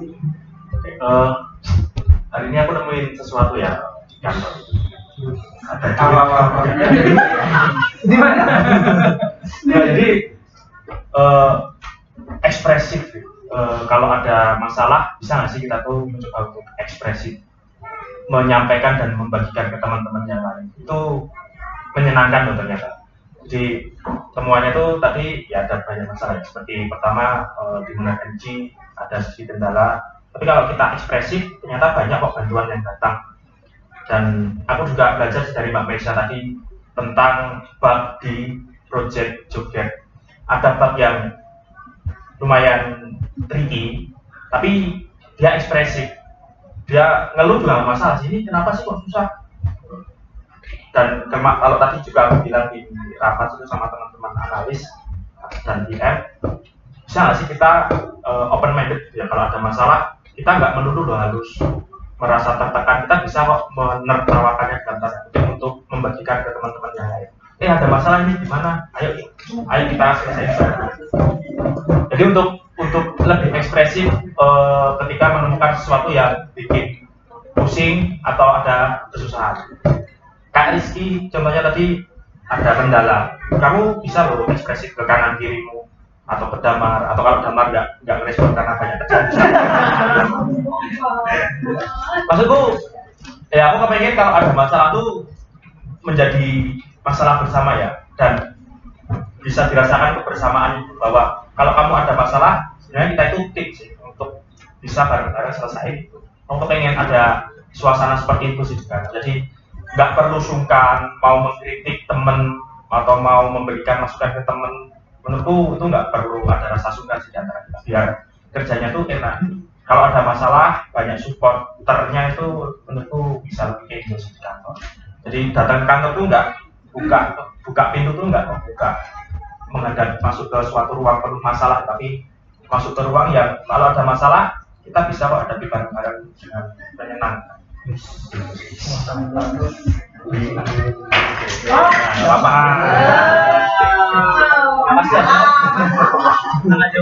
sih? Eh, hari ini aku nemuin sesuatu ya di kantor. Ada Apa, apa, apa. Di mana? Nah, jadi eh, ekspresif. Eh, kalau ada masalah bisa nggak sih kita tuh mencoba untuk ekspresif, menyampaikan dan membagikan ke teman-teman yang lain. Itu menyenangkan loh ternyata. Jadi temuannya tuh tadi ya ada banyak masalah seperti pertama eh, di mana energi ada sisi kendala. Tapi kalau kita ekspresif ternyata banyak kok bantuan yang datang. Dan aku juga belajar dari Mbak Meisha tadi tentang bug di project Joget. Ada bug yang lumayan tricky, tapi dia ekspresif. Dia ngeluh juga masalah sih, ini kenapa sih kok susah? Dan kalau tadi juga aku bilang di rapat itu sama teman-teman analis dan IM, bisa nggak sih kita open minded ya kalau ada masalah kita nggak melulu harus merasa tertekan. Kita bisa kok menertawakannya dalam tanda kutip untuk membagikan ke teman-teman yang lain. Eh ada masalah ini gimana ayo ayo kita selesaikan. Jadi untuk untuk lebih ekspresif eh, ketika menemukan sesuatu yang bikin pusing atau ada kesusahan. Kak Rizky contohnya tadi ada kendala. Kamu bisa loh ekspresif ke kanan kirimu atau ke damar atau kalau damar nggak nggak merespon karena banyak kerjaan maksudku ya aku kepengen kalau ada masalah tuh menjadi masalah bersama ya dan bisa dirasakan kebersamaan itu bahwa kalau kamu ada masalah sebenarnya kita itu tips sih untuk bisa bareng-bareng selesai. Itu aku pengen ada suasana seperti itu sih juga jadi nggak perlu sungkan mau mengkritik temen atau mau memberikan masukan ke temen. Menurutku itu nggak perlu ada rasa sungkan sih antara kita. Biar kerjanya tuh enak. Kalau ada masalah banyak supporternya itu menurutku bisa lebih kayak gitu di kantor. Jadi datang ke kantor tuh nggak buka buka pintu tuh nggak buka menghadap masuk ke suatu ruang penuh masalah tapi masuk ke ruang yang kalau ada masalah kita bisa kok hadapi bareng-bareng dengan menyenangkan Apa? Makasih ya. Semangatnya